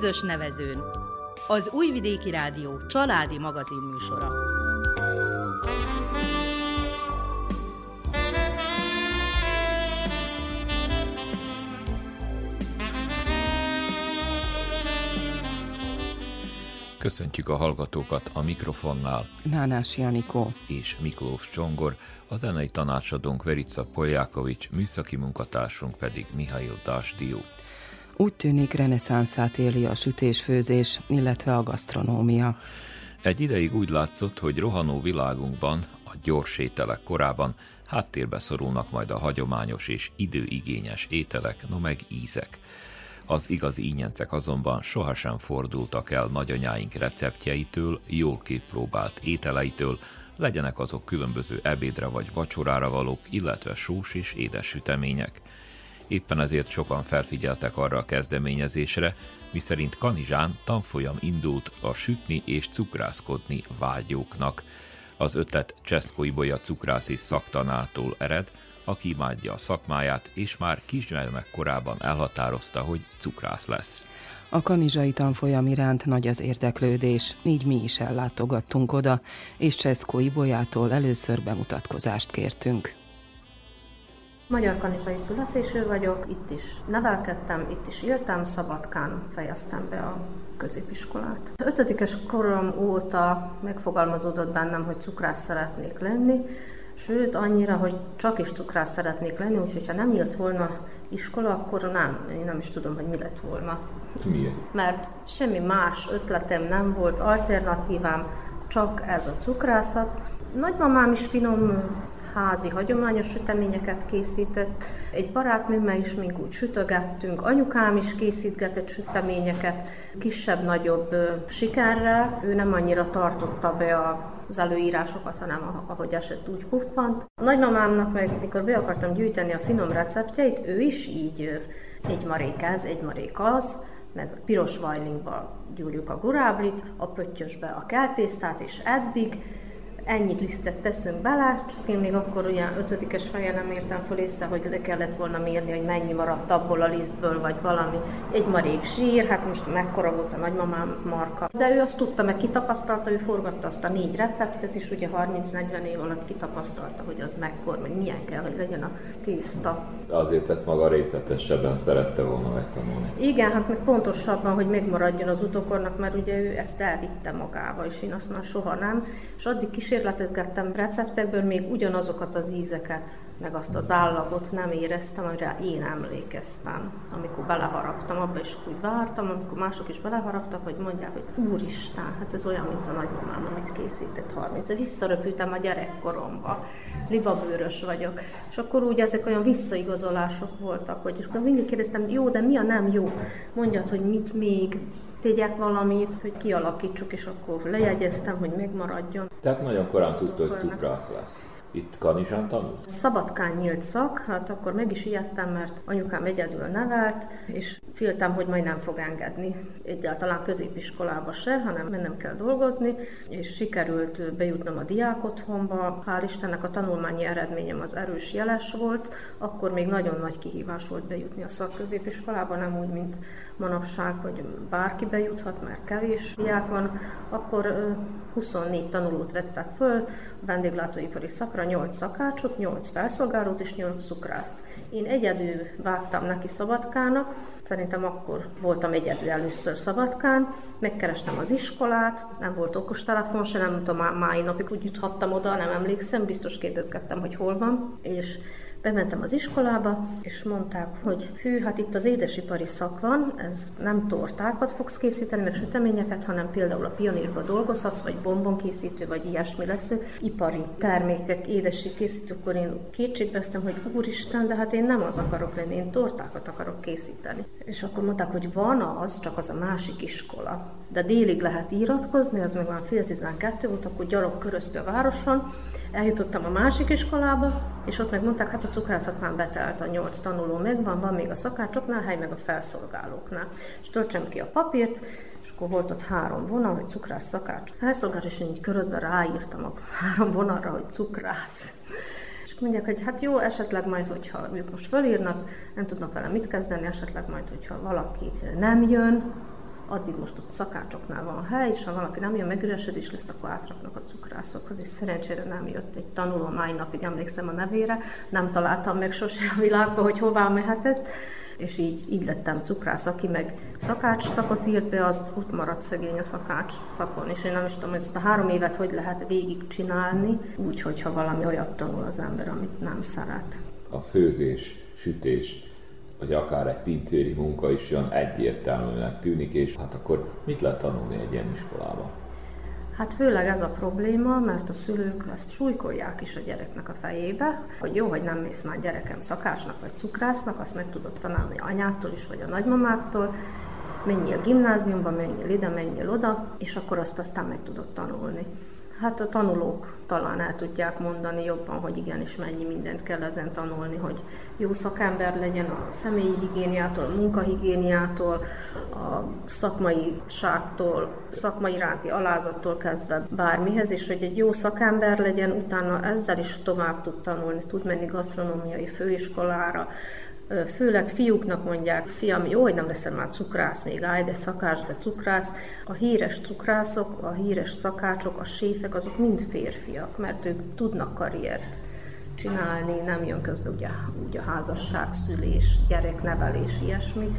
közös nevezőn. Az Újvidéki Rádió családi magazin műsora. Köszöntjük a hallgatókat a mikrofonnál. Nánás Janikó. És Miklós Csongor, a zenei tanácsadónk Verica Poljákovics, műszaki munkatársunk pedig Mihail Dásdiú. Úgy tűnik reneszánszát éli a sütés-főzés, illetve a gasztronómia. Egy ideig úgy látszott, hogy rohanó világunkban, a gyors ételek korában háttérbe szorulnak majd a hagyományos és időigényes ételek, no meg ízek. Az igazi ínyencek azonban sohasem fordultak el nagyanyáink receptjeitől, jól kipróbált ételeitől, legyenek azok különböző ebédre vagy vacsorára valók, illetve sós és édes sütemények. Éppen ezért sokan felfigyeltek arra a kezdeményezésre, miszerint Kanizsán tanfolyam indult a sütni és cukrászkodni vágyóknak. Az ötlet Cseszko Ibolya cukrász és szaktanától ered, aki imádja a szakmáját, és már kisgyermek korában elhatározta, hogy cukrász lesz. A kanizsai tanfolyam iránt nagy az érdeklődés, így mi is ellátogattunk oda, és Cseszko Ibolyától először bemutatkozást kértünk. Magyar kanizsai születésű vagyok, itt is nevelkedtem, itt is éltem, Szabadkán fejeztem be a középiskolát. Ötödikes korom óta megfogalmazódott bennem, hogy cukrász szeretnék lenni, Sőt, annyira, hogy csak is cukrász szeretnék lenni, úgyhogy ha nem írt volna iskola, akkor nem, én nem is tudom, hogy mi lett volna. Miért? Mert semmi más ötletem nem volt, alternatívám, csak ez a cukrászat. Nagymamám is finom házi hagyományos süteményeket készített. Egy barátnőmmel is még úgy sütögettünk, anyukám is készítgetett süteményeket, kisebb-nagyobb sikerrel. Ő nem annyira tartotta be a az előírásokat, hanem ahogy esett úgy puffant. A nagymamámnak meg, mikor be akartam gyűjteni a finom receptjeit, ő is így egy marék ez, egy marék az, meg a piros vajlingba gyúrjuk a guráblit, a pöttyösbe a keltésztát, és eddig ennyit lisztet teszünk bele, csak én még akkor ugye ötödikes feje nem értem föl észre, hogy le kellett volna mérni, hogy mennyi maradt abból a lisztből, vagy valami. Egy marék zsír, hát most mekkora volt a nagymamám marka. De ő azt tudta, meg kitapasztalta, ő forgatta azt a négy receptet, és ugye 30-40 év alatt kitapasztalta, hogy az mekkor, meg milyen kell, hogy legyen a tészta. Azért ezt maga részletesebben szerette volna megtanulni. Igen, hát meg pontosabban, hogy megmaradjon az utokornak, mert ugye ő ezt elvitte magával, és én azt már soha nem. És addig kísér kísérletezgettem receptekből, még ugyanazokat az ízeket, meg azt az állagot nem éreztem, amire én emlékeztem. Amikor beleharaptam abba, és úgy vártam, amikor mások is beleharaptak, hogy mondják, hogy úristen, hát ez olyan, mint a nagymamám, amit készített 30. Visszaröpültem a gyerekkoromba, libabőrös vagyok. És akkor úgy ezek olyan visszaigazolások voltak, hogy és akkor mindig kérdeztem, jó, de mi a nem jó? Mondjad, hogy mit még, tegyek valamit, hogy kialakítsuk, és akkor lejegyeztem, hogy megmaradjon. Tehát nagyon korán tudta, hogy cukrász lesz. Itt Kanizsán tanult? Szabadkán nyílt szak, hát akkor meg is ijedtem, mert anyukám egyedül nevelt, és féltem, hogy majd nem fog engedni egyáltalán középiskolába se, hanem mennem kell dolgozni, és sikerült bejutnom a diák otthonba. Hál' Istennek a tanulmányi eredményem az erős jeles volt, akkor még nagyon nagy kihívás volt bejutni a szakközépiskolába, nem úgy, mint manapság, hogy bárki bejuthat, mert kevés diák van. Akkor 24 tanulót vettek föl, vendéglátóipari szakra, 8 szakácsot, 8 felszolgálót és 8 cukrászt. Én egyedül vágtam neki Szabadkának, szerintem akkor voltam egyedül először Szabadkán, megkerestem az iskolát, nem volt okostelefon se, nem tudom, máj napig úgy juthattam oda, nem emlékszem, biztos kérdezgettem, hogy hol van, és Bementem az iskolába, és mondták, hogy hű, hát itt az édesipari szak van, ez nem tortákat fogsz készíteni, meg süteményeket, hanem például a pionírba dolgozhatsz, vagy bombonkészítő, vagy ilyesmi lesz. Ipari termékek, édesség készítőkor én kétségbe hogy úristen, de hát én nem az akarok lenni, én tortákat akarok készíteni. És akkor mondták, hogy van az, csak az a másik iskola. De délig lehet iratkozni, az meg már fél tizenkettő volt, akkor gyalog köröztő a városon, eljutottam a másik iskolába, és ott meg mondták, hát a cukrászat már betelt, a nyolc tanuló megvan, van még a szakácsoknál hely, meg a felszolgálóknál. És töltsem ki a papírt, és akkor volt ott három vonal, hogy cukrász, szakács, felszolgáló, és én így körözben ráírtam a három vonalra, hogy cukrász. És mondják, hogy hát jó, esetleg majd, hogyha ők most fölírnak, nem tudnak vele mit kezdeni, esetleg majd, hogyha valaki nem jön, addig most ott szakácsoknál van hely, és ha valaki nem jön, megüresedés lesz, akkor átraknak a cukrászokhoz, és szerencsére nem jött egy tanuló, mai napig emlékszem a nevére, nem találtam meg sose a világban, hogy hová mehetett, és így, így lettem cukrász, aki meg szakács szakot írt be, az ott maradt szegény a szakács szakon, és én nem is tudom, hogy ezt a három évet hogy lehet végig csinálni, úgy, hogyha valami olyat tanul az ember, amit nem szeret. A főzés, sütés, vagy akár egy pincéri munka is olyan egyértelműnek tűnik, és hát akkor mit lehet tanulni egy ilyen iskolában? Hát főleg ez a probléma, mert a szülők ezt súlykolják is a gyereknek a fejébe, hogy jó, hogy nem mész már gyerekem szakácsnak vagy cukrásznak, azt meg tudod tanulni anyától is, vagy a nagymamától, menjél gimnáziumba, menjél ide, menjél oda, és akkor azt aztán meg tudod tanulni. Hát a tanulók talán el tudják mondani jobban, hogy igenis mennyi mindent kell ezen tanulni, hogy jó szakember legyen a személyi higiéniától, a munkahigiéniától, a szakmai ságtól, szakmai iránti alázattól kezdve bármihez, és hogy egy jó szakember legyen, utána ezzel is tovább tud tanulni, tud menni gasztronómiai főiskolára, Főleg fiúknak mondják, fiam, jó, hogy nem leszel már cukrász, még állj, de szakács, de cukrász. A híres cukrászok, a híres szakácsok, a séfek, azok mind férfiak, mert ők tudnak karriert csinálni, nem jön közben ugye, ugye a házasság, szülés, gyereknevelés, ilyesmi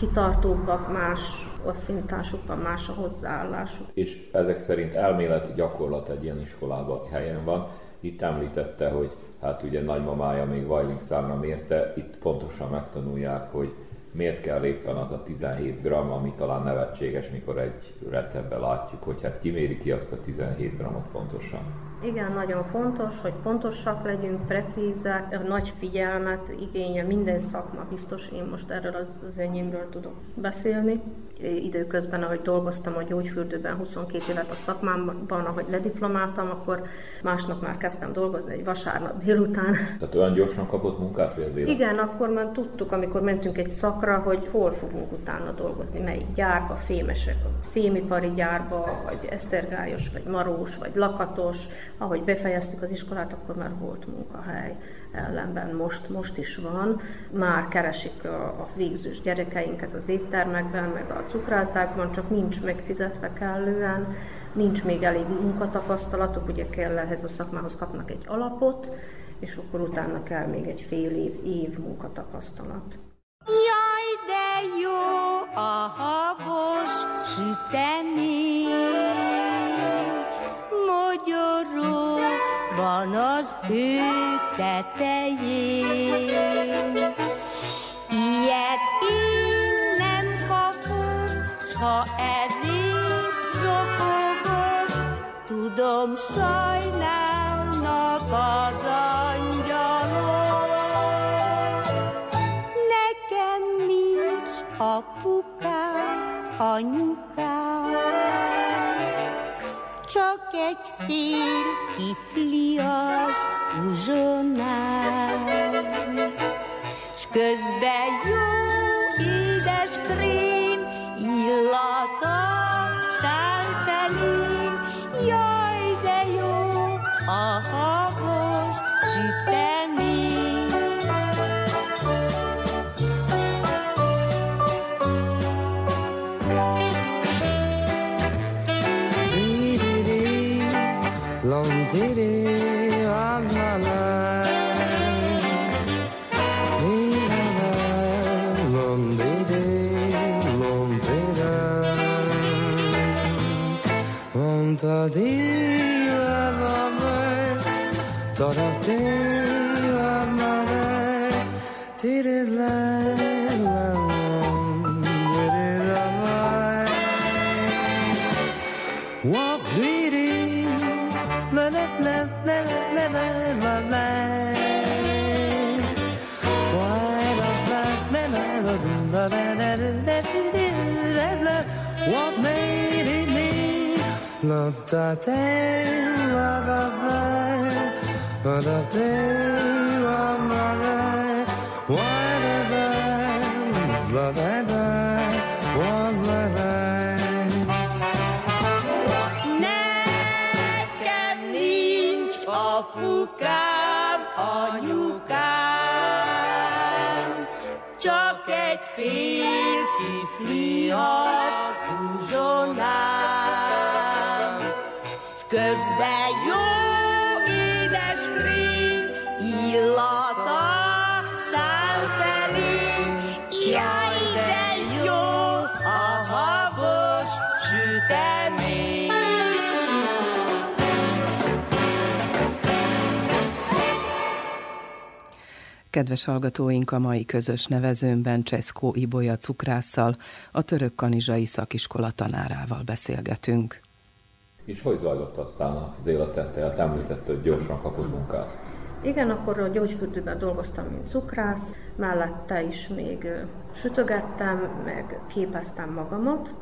kitartóbbak, más affinitásuk van, más a hozzáállásuk. És ezek szerint elméleti gyakorlat egy ilyen iskolában helyen van. Itt említette, hogy hát ugye nagymamája még Vajling számra mérte, itt pontosan megtanulják, hogy miért kell éppen az a 17 g, ami talán nevetséges, mikor egy receptben látjuk, hogy hát kiméri ki azt a 17 g-ot pontosan. Igen, nagyon fontos, hogy pontosak legyünk, precízek, nagy figyelmet igényel minden szakma, biztos én most erről az, az enyémről tudok beszélni. Időközben, ahogy dolgoztam a gyógyfürdőben 22 évet a szakmámban, ahogy lediplomáltam, akkor másnap már kezdtem dolgozni egy vasárnap délután. Tehát olyan gyorsan kapott munkát véletlenül? Igen, akkor már tudtuk, amikor mentünk egy szakra, hogy hol fogunk utána dolgozni, melyik gyárba, fémesek, a fémipari gyárba, vagy esztergályos, vagy marós, vagy lakatos, ahogy befejeztük az iskolát, akkor már volt munkahely ellenben. Most, most is van. Már keresik a, a végzős gyerekeinket az éttermekben, meg a cukrászdákban, csak nincs megfizetve kellően, nincs még elég munkatapasztalatuk, ugye kell ehhez a szakmához kapnak egy alapot, és akkor utána kell még egy fél év, év munkatapasztalat. De jó a habos sütemény! mogyoró van az ő tetején. Ilyet én nem kapok, s ha ezért zokogok, tudom sajnálnak az angyalok. Apukám, anyukám, csak egy fél kifli az uzsonál. S közben jó édes krém illata Kedves hallgatóink, a mai közös nevezőmben Cseszkó Ibolya cukrásszal, a török kanizsai szakiskola tanárával beszélgetünk. És hogy zajlott aztán az életet? Tehát említette, hogy gyorsan kapott munkát. Igen, akkor a gyógyfürdőben dolgoztam, mint cukrász, mellette is még sütögettem, meg képeztem magamat.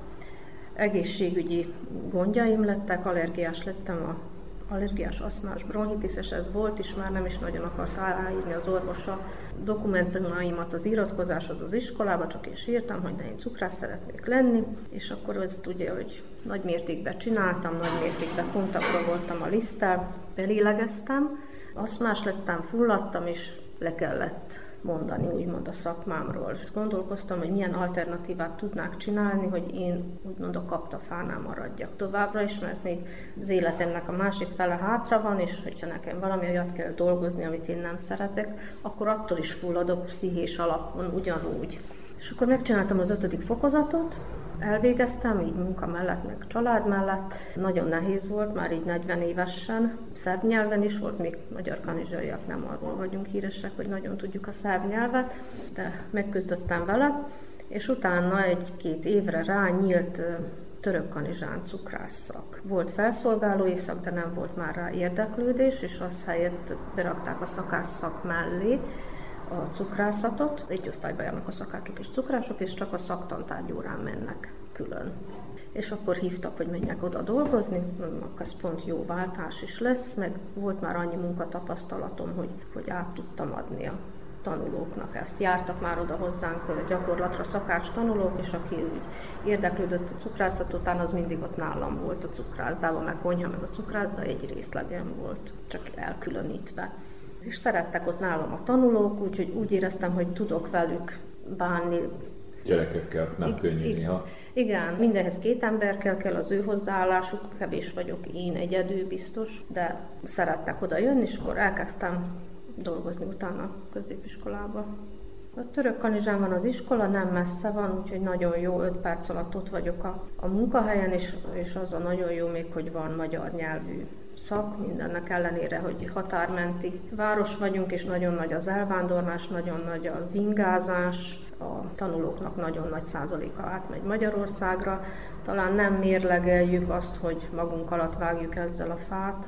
Egészségügyi gondjaim lettek, allergiás lettem a allergiás, aszmás, bronhitiszes ez volt, és már nem is nagyon akart ráírni az orvosa dokumentumaimat az iratkozáshoz az iskolába, csak én írtam, hogy de én cukrász szeretnék lenni, és akkor az ugye, hogy nagy mértékben csináltam, nagy mértékben kontaktban voltam a liszttel, belélegeztem, aszmás lettem, fulladtam, és le kellett mondani, úgymond a szakmámról. És gondolkoztam, hogy milyen alternatívát tudnák csinálni, hogy én úgymond a kaptafánál maradjak továbbra is, mert még az életemnek a másik fele hátra van, és hogyha nekem valami olyat kell dolgozni, amit én nem szeretek, akkor attól is fulladok pszichés alapon ugyanúgy. És akkor megcsináltam az ötödik fokozatot, elvégeztem, így munka mellett, meg család mellett. Nagyon nehéz volt, már így 40 évesen. Szerb nyelven is volt, még magyar kanizsaiak nem arról vagyunk híresek, hogy nagyon tudjuk a szerb nyelvet, de megküzdöttem vele, és utána egy-két évre rá nyílt török kanizsán cukrászszak. Volt felszolgálói szak, de nem volt már rá érdeklődés, és azt helyett berakták a szakács mellé, a cukrászatot. Egy osztályba járnak a szakácsok és cukrások, és csak a szaktantárgyórán mennek külön. És akkor hívtak, hogy menjek oda dolgozni, akkor ez pont jó váltás is lesz, meg volt már annyi munkatapasztalatom, hogy, hogy át tudtam adni a tanulóknak ezt. Jártak már oda hozzánk gyakorlatra szakács tanulók, és aki úgy érdeklődött a cukrászat után, az mindig ott nálam volt a cukrászdában, meg konyha, meg a cukrászda egy részlegen volt, csak elkülönítve és szerettek ott nálam a tanulók, úgyhogy úgy éreztem, hogy tudok velük bánni. Gyerekekkel nem I- könnyű néha. Igen, mindenhez két ember kell, kell az ő hozzáállásuk, kevés vagyok én egyedül biztos, de szerettek oda jönni, és akkor elkezdtem dolgozni utána középiskolába. A török kanizsán van az iskola, nem messze van, úgyhogy nagyon jó, öt perc alatt ott vagyok a, a munkahelyen, és, és az a nagyon jó még, hogy van magyar nyelvű szak, mindennek ellenére, hogy határmenti város vagyunk, és nagyon nagy az elvándorlás, nagyon nagy a zingázás, a tanulóknak nagyon nagy százaléka átmegy Magyarországra. Talán nem mérlegeljük azt, hogy magunk alatt vágjuk ezzel a fát,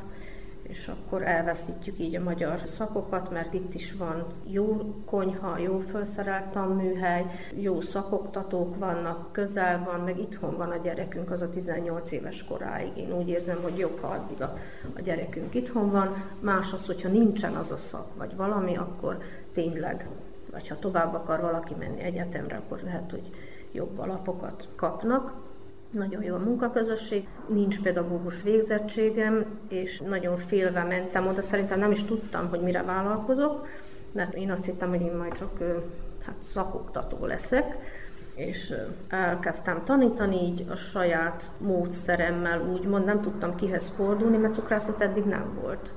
és akkor elveszítjük így a magyar szakokat, mert itt is van jó konyha, jó felszerelt tanműhely, jó szakoktatók vannak, közel van, meg itthon van a gyerekünk az a 18 éves koráig. Én úgy érzem, hogy jobb, ha addig a, a gyerekünk itthon van. Más az, hogyha nincsen az a szak, vagy valami, akkor tényleg, vagy ha tovább akar valaki menni egyetemre, akkor lehet, hogy jobb alapokat kapnak nagyon jó a munkaközösség, nincs pedagógus végzettségem, és nagyon félve mentem oda, szerintem nem is tudtam, hogy mire vállalkozok, mert én azt hittem, hogy én majd csak hát, szakoktató leszek, és elkezdtem tanítani így a saját módszeremmel, úgymond nem tudtam kihez fordulni, mert cukrászat eddig nem volt.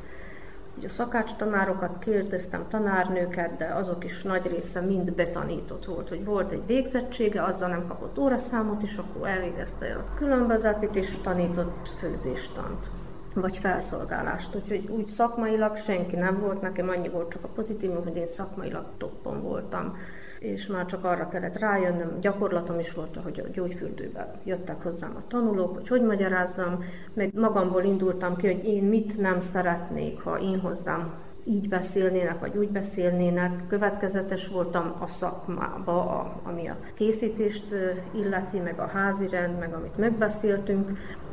Ugye a szakács tanárokat kérdeztem, tanárnőket, de azok is nagy része mind betanított volt, hogy volt egy végzettsége, azzal nem kapott óraszámot, és akkor elvégezte a különbözetit, és tanított főzéstant vagy felszolgálást. Úgyhogy úgy szakmailag senki nem volt, nekem annyi volt csak a pozitív, hogy én szakmailag toppon voltam és már csak arra kellett rájönnöm, gyakorlatom is volt, hogy a gyógyfürdőbe jöttek hozzám a tanulók, hogy hogy magyarázzam, meg magamból indultam ki, hogy én mit nem szeretnék, ha én hozzám így beszélnének, vagy úgy beszélnének. Következetes voltam a szakmába, a, ami a készítést illeti, meg a házi rend, meg amit megbeszéltünk,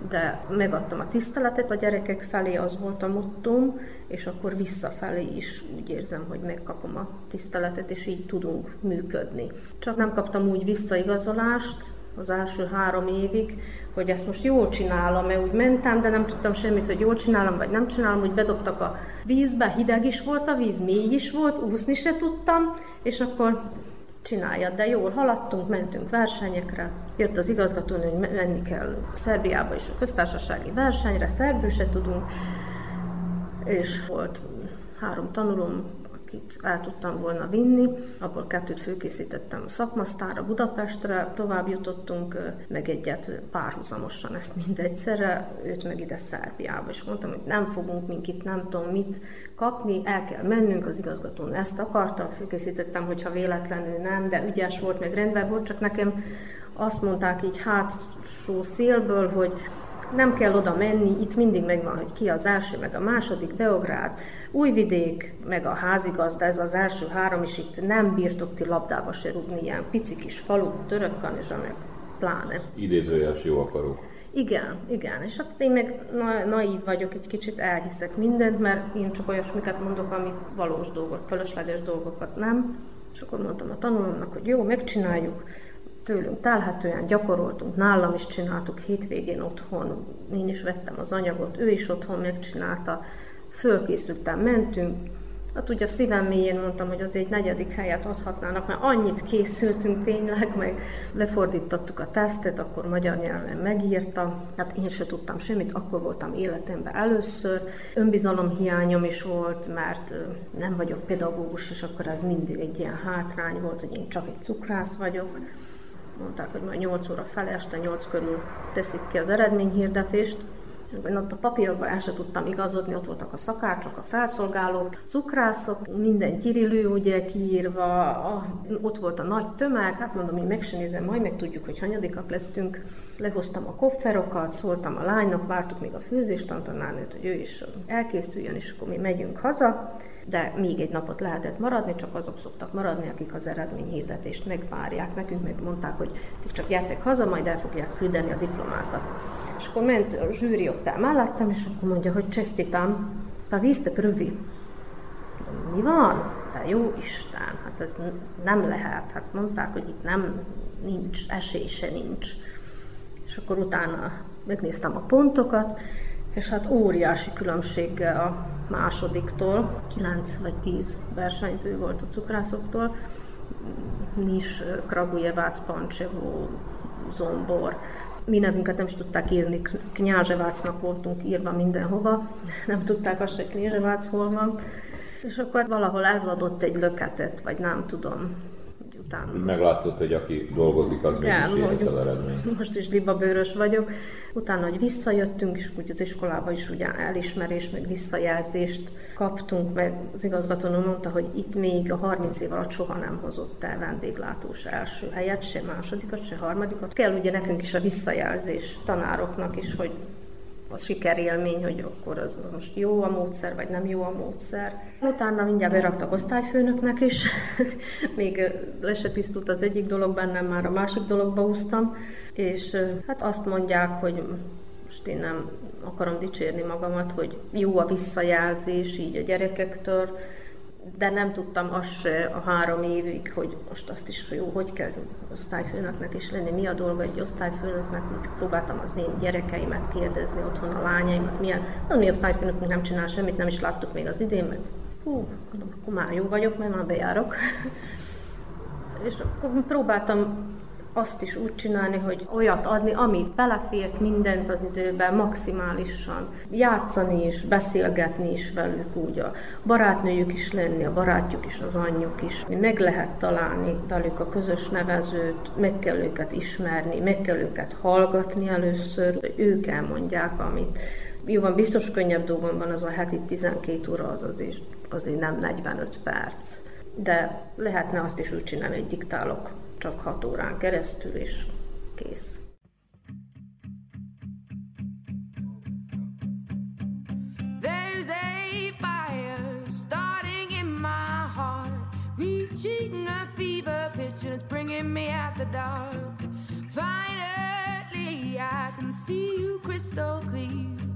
de megadtam a tiszteletet a gyerekek felé, az volt a mottum, és akkor visszafelé is úgy érzem, hogy megkapom a tiszteletet, és így tudunk működni. Csak nem kaptam úgy visszaigazolást az első három évig, hogy ezt most jól csinálom, mert úgy mentem, de nem tudtam semmit, hogy jól csinálom, vagy nem csinálom, úgy bedobtak a vízbe, hideg is volt a víz, mély is volt, úszni se tudtam, és akkor csinálja, de jól haladtunk, mentünk versenyekre. Jött az igazgató, hogy menni kell Szerbiába is a köztársasági versenyre, szerbül se tudunk, és volt három tanulóm, akit el tudtam volna vinni. Abból kettőt főkészítettem szakmasztára Budapestre, tovább jutottunk, meg egyet párhuzamosan, ezt mindegyszerre, őt meg ide Szerbiába. És mondtam, hogy nem fogunk minkit, nem tudom mit kapni, el kell mennünk, az igazgató ezt akarta, főkészítettem, hogyha véletlenül nem, de ügyes volt, meg rendben volt, csak nekem azt mondták így hátsó szélből, hogy nem kell oda menni, itt mindig megvan, hogy ki az első, meg a második, Beográd, Újvidék, meg a házigazda, ez az első három, és itt nem bírtok ti labdába se rúgni, ilyen pici kis falu, török meg pláne. Idézőjes jó akarok. Igen, igen, és hát én meg na- naív vagyok, egy kicsit elhiszek mindent, mert én csak olyasmiket mondok, ami valós dolgok, fölösleges dolgokat nem. És akkor mondtam a tanulónak, hogy jó, megcsináljuk, tőlünk telhetően gyakoroltunk, nálam is csináltuk hétvégén otthon, én is vettem az anyagot, ő is otthon megcsinálta, fölkészültem, mentünk, Hát ugye a szívem mélyén mondtam, hogy az egy negyedik helyet adhatnának, mert annyit készültünk tényleg, meg lefordítottuk a tesztet, akkor magyar nyelven megírta. Hát én se tudtam semmit, akkor voltam életemben először. Önbizalomhiányom is volt, mert nem vagyok pedagógus, és akkor ez mindig egy ilyen hátrány volt, hogy én csak egy cukrász vagyok mondták, hogy majd 8 óra felé, este 8 körül teszik ki az eredményhirdetést. Én ott a papírokban el sem tudtam igazodni, ott voltak a szakácsok, a felszolgálók, cukrászok, minden kirillő ugye kiírva, ott volt a nagy tömeg, hát mondom, én meg sem nézem, majd meg tudjuk, hogy hanyadikak lettünk. Lehoztam a kofferokat, szóltam a lánynak, vártuk még a főzéstantanárnőt, hogy ő is elkészüljön, és akkor mi megyünk haza de még egy napot lehetett maradni, csak azok szoktak maradni, akik az eredményhirdetést megvárják. Nekünk meg mondták, hogy csak gyertek haza, majd el fogják küldeni a diplomákat. És akkor ment a zsűri ott el mellettem, és akkor mondja, hogy csesztitam, pa vi ste prvi. Mi van? Te jó Isten, hát ez nem lehet. Hát mondták, hogy itt nem, nincs, esély se nincs. És akkor utána megnéztem a pontokat, és hát óriási különbséggel a másodiktól, 9 vagy 10 versenyző volt a cukrászoktól, Nis, Kragujevác, Pancsevó, Zombor. Mi nevünket nem is tudták írni, Knyázsevácnak voltunk írva mindenhova, nem tudták azt, hogy Knyázsevác hol van. És akkor valahol ez adott egy löketet, vagy nem tudom, utána. Meglátszott, hogy aki dolgozik, az mégis az eredmény. Most is libabőrös vagyok. Utána, hogy visszajöttünk, és úgy az iskolába is ugye elismerés, meg visszajelzést kaptunk, meg az igazgató mondta, hogy itt még a 30 év alatt soha nem hozott el vendéglátós első helyet, se másodikat, se harmadikat. Kell ugye nekünk is a visszajelzés tanároknak is, hogy az sikerélmény, hogy akkor az, az most jó a módszer, vagy nem jó a módszer. Utána mindjárt beraktak osztályfőnöknek is, még le se tisztult az egyik dolog bennem, már a másik dologba úsztam, és hát azt mondják, hogy most én nem akarom dicsérni magamat, hogy jó a visszajelzés így a gyerekektől, de nem tudtam azt se a három évig, hogy most azt is jó, hogy kell osztályfőnöknek is lenni, mi a dolga egy osztályfőnöknek, úgy próbáltam az én gyerekeimet kérdezni otthon, a lányaimat, milyen, az mi osztályfőnök nem csinál semmit, nem is láttuk még az idén, meg hú, akkor már jó vagyok, mert már bejárok. és akkor próbáltam azt is úgy csinálni, hogy olyat adni, amit belefért mindent az időben maximálisan. Játszani is, beszélgetni is velük úgy, a barátnőjük is lenni, a barátjuk is, az anyjuk is. Meg lehet találni velük a közös nevezőt, meg kell őket ismerni, meg kell őket hallgatni először, hogy ők elmondják, amit jó van, biztos könnyebb dolgom van az a heti 12 óra, az azért, azért nem 45 perc. De lehetne azt is úgy csinálni, hogy diktálok csak hat órán keresztül, és kész. Reaching a fever pitch and it's bringing me out the dark Finally I can see you crystal clear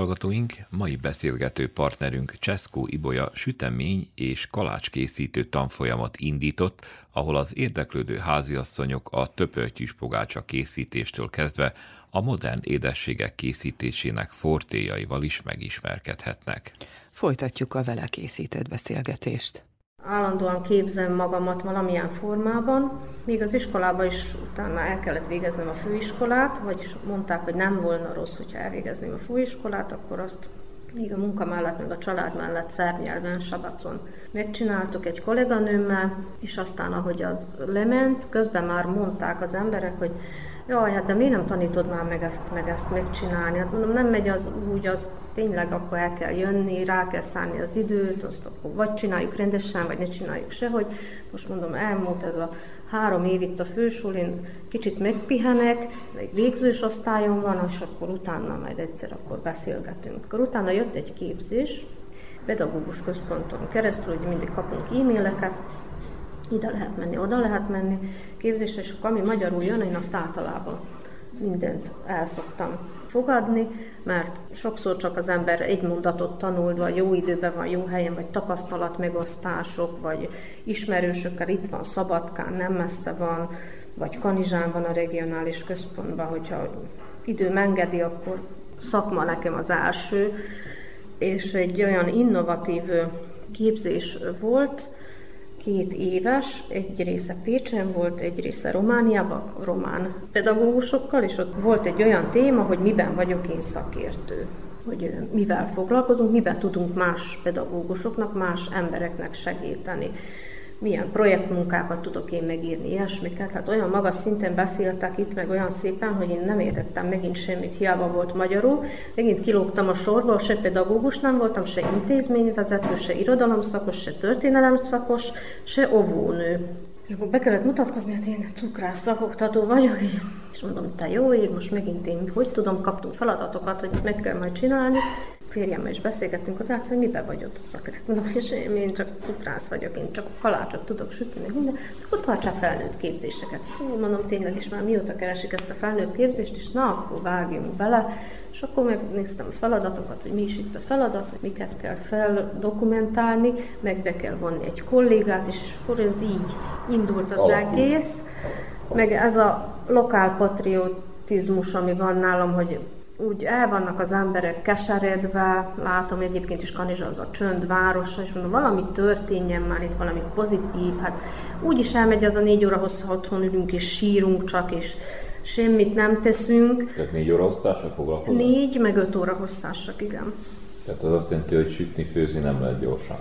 hallgatóink, mai beszélgető partnerünk Cseszkó Ibolya sütemény és kalácskészítő tanfolyamot indított, ahol az érdeklődő háziasszonyok a töpöltyűs pogácsa készítéstől kezdve a modern édességek készítésének fortéjaival is megismerkedhetnek. Folytatjuk a vele készített beszélgetést. Állandóan képzem magamat valamilyen formában. Még az iskolában is utána el kellett végeznem a főiskolát, vagyis mondták, hogy nem volna rossz, hogyha elvégezném a főiskolát, akkor azt még a munka mellett, meg a család mellett szerb sabacon megcsináltuk egy kolléganőmmel, és aztán ahogy az lement, közben már mondták az emberek, hogy jaj, hát de miért nem tanítod már meg ezt, meg ezt megcsinálni? Hát mondom, nem megy az úgy, az tényleg akkor el kell jönni, rá kell szállni az időt, azt akkor vagy csináljuk rendesen, vagy ne csináljuk sehogy. Most mondom, elmúlt ez a három év itt a fősulin, kicsit megpihenek, egy végzős osztályom van, és akkor utána majd egyszer akkor beszélgetünk. Akkor utána jött egy képzés, pedagógus központon keresztül, hogy mindig kapunk e-maileket, ide lehet menni, oda lehet menni. Képzésre, és ami magyarul jön, én azt általában mindent el szoktam fogadni, mert sokszor csak az ember egy mondatot tanul, vagy jó időben van, jó helyen, vagy tapasztalat megosztások, vagy ismerősökkel itt van Szabadkán, nem messze van, vagy Kanizsán van a regionális központban, hogyha idő engedi, akkor szakma nekem az első, és egy olyan innovatív képzés volt, két éves, egy része Pécsen volt, egy része Romániában, román pedagógusokkal, és ott volt egy olyan téma, hogy miben vagyok én szakértő. Hogy mivel foglalkozunk, miben tudunk más pedagógusoknak, más embereknek segíteni milyen projektmunkákat tudok én megírni, ilyesmiket. Hát olyan magas szinten beszéltek itt, meg olyan szépen, hogy én nem értettem megint semmit, hiába volt magyarul. Megint kilógtam a sorból, se pedagógus nem voltam, se intézményvezető, se irodalomszakos, se történelemszakos, se óvónő. És akkor be kellett mutatkozni, hogy én cukrász szakoktató vagyok, és mondom, te jó ég, most megint én hogy tudom, kaptunk feladatokat, hogy meg kell majd csinálni. Férjemmel is beszélgettünk, ott látsz, hogy miben vagy ott a szakértő. Mondom, hogy én csak cukrász vagyok, én csak kalácsot tudok sütni, meg minden. Akkor tartsál felnőtt képzéseket. Fú, mondom, tényleg is már mióta keresik ezt a felnőtt képzést, és na, akkor vágjunk bele. És akkor megnéztem a feladatokat, hogy mi is itt a feladat, hogy miket kell feldokumentálni, meg be kell vonni egy kollégát, és akkor ez így indult az egész. Meg ez a lokál patriotizmus, ami van nálam, hogy úgy el vannak az emberek keseredve, látom egyébként is Kanizsa az a csönd városa, és mondom, valami történjen már itt, valami pozitív, hát úgy is elmegy az a négy óra hosszú otthon ülünk és sírunk csak, és semmit nem teszünk. Tehát négy óra hosszásra foglalkozol? Négy, meg öt óra hosszásra, igen. Tehát az azt jelenti, hogy sütni, főzni nem lehet gyorsan.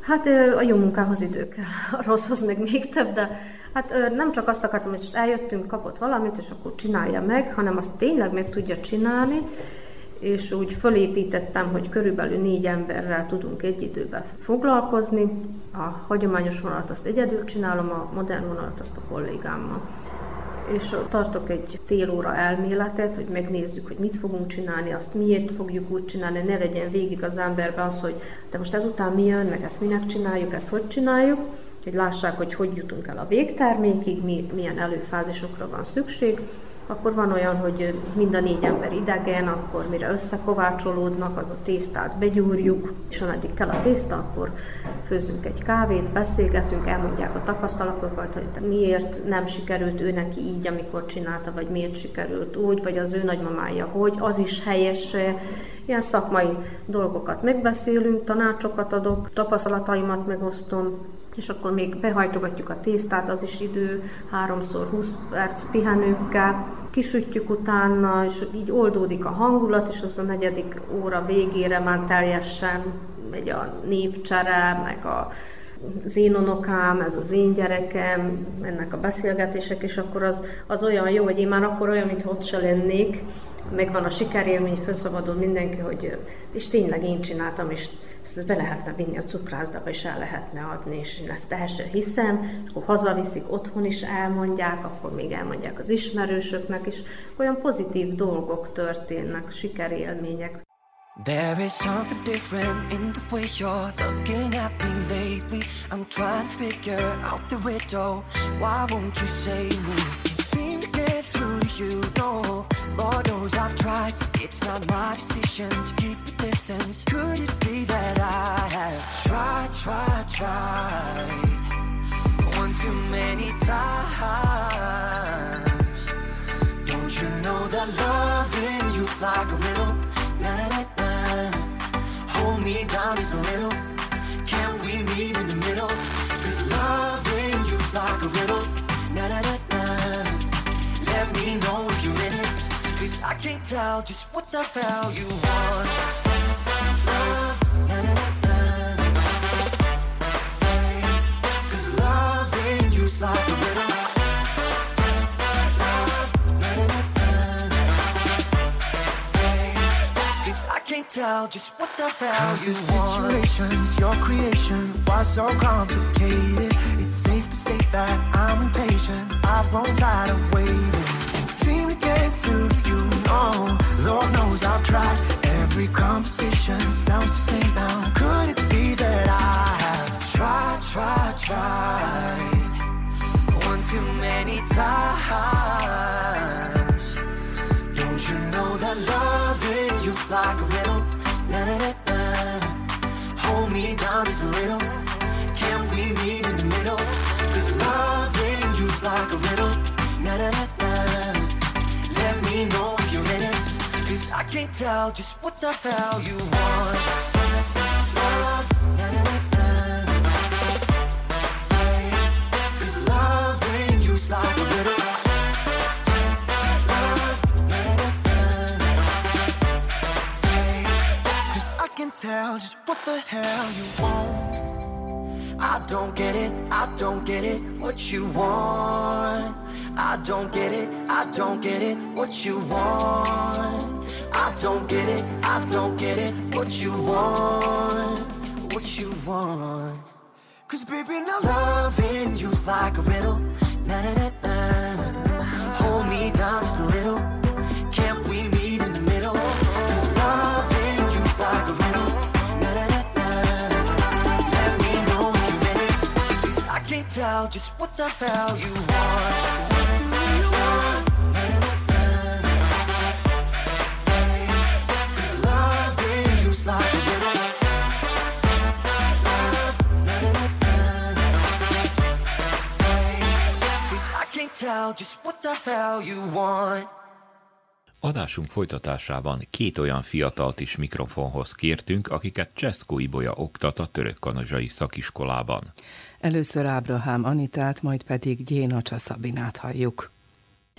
Hát a jó munkához idő kell, a rosszhoz meg még több, de hát nem csak azt akartam, hogy eljöttünk, kapott valamit, és akkor csinálja meg, hanem azt tényleg meg tudja csinálni, és úgy fölépítettem, hogy körülbelül négy emberrel tudunk egy időben foglalkozni. A hagyományos vonalat azt egyedül csinálom, a modern vonalat azt a kollégámmal és tartok egy fél óra elméletet, hogy megnézzük, hogy mit fogunk csinálni, azt miért fogjuk úgy csinálni, ne legyen végig az emberben az, hogy de most ezután mi jön, meg ezt minek csináljuk, ezt hogy csináljuk, hogy lássák, hogy hogy jutunk el a végtermékig, mi, milyen előfázisokra van szükség, akkor van olyan, hogy mind a négy ember idegen, akkor mire összekovácsolódnak, az a tésztát begyúrjuk, és ameddig kell a tészta, akkor főzünk egy kávét, beszélgetünk, elmondják a tapasztalatokat, hogy miért nem sikerült ő neki így, amikor csinálta, vagy miért sikerült úgy, vagy az ő nagymamája hogy, az is helyes, ilyen szakmai dolgokat megbeszélünk, tanácsokat adok, tapasztalataimat megosztom, és akkor még behajtogatjuk a tésztát, az is idő, háromszor 20 perc pihenőkkel, kisütjük utána, és így oldódik a hangulat, és az a negyedik óra végére már teljesen megy a névcsere, meg a az én unokám, ez az én gyerekem, ennek a beszélgetések, és akkor az, az olyan jó, hogy én már akkor olyan, mint ott se lennék, megvan a sikerélmény, felszabadul mindenki, hogy és tényleg én csináltam, és ezt be lehetne vinni a cukrászdába, és el lehetne adni, és én ezt teljesen hiszem, és akkor hazaviszik, otthon is elmondják, akkor még elmondják az ismerősöknek, és olyan pozitív dolgok történnek, sikerélmények. There is something different in the way you're looking at me lately. I'm trying to figure out the riddle. Why won't you say? Can't seem to get through to you, no. Lord knows I've tried. It's not my decision to keep the distance. Could it be that I have tried, tried, tried one too many times? Don't you know that loving you's like a riddle? Na na na na. Hold me down just a little. Can we meet in the middle? Cause loving you's like a riddle. Na na na na. Let me know if you're in it. Cause I can't tell just what the hell you want. Like a riddle. Cause I can't tell just what the hell you want. situations, your creation was so complicated. It's safe to say that I'm impatient. I've grown tired of waiting. Can't seem to get through to you, no. Lord knows I've tried. Every conversation sounds the same now. Could it be that I have tried, tried, tried? Too many times. Don't you know that loving you's like a riddle? Na na na. Hold me down just a little. Can we meet in the middle? Cause loving you's like a riddle. Let me know if you're in it. Cause I can't tell just what the hell you want. Tell just what the hell you want. I don't get it, I don't get it, what you want. I don't get it, I don't get it, what you want. I don't get it, I don't get it, what you want. What you want. Cause baby, now loving you's like a riddle. Na na na tell just what the hell you want. Adásunk folytatásában két olyan fiatalt is mikrofonhoz kértünk, akiket Cseszkó Ibolya oktat a törökkanazsai szakiskolában. Először Ábrahám Anitát, majd pedig Gyénacsa Szabinát halljuk.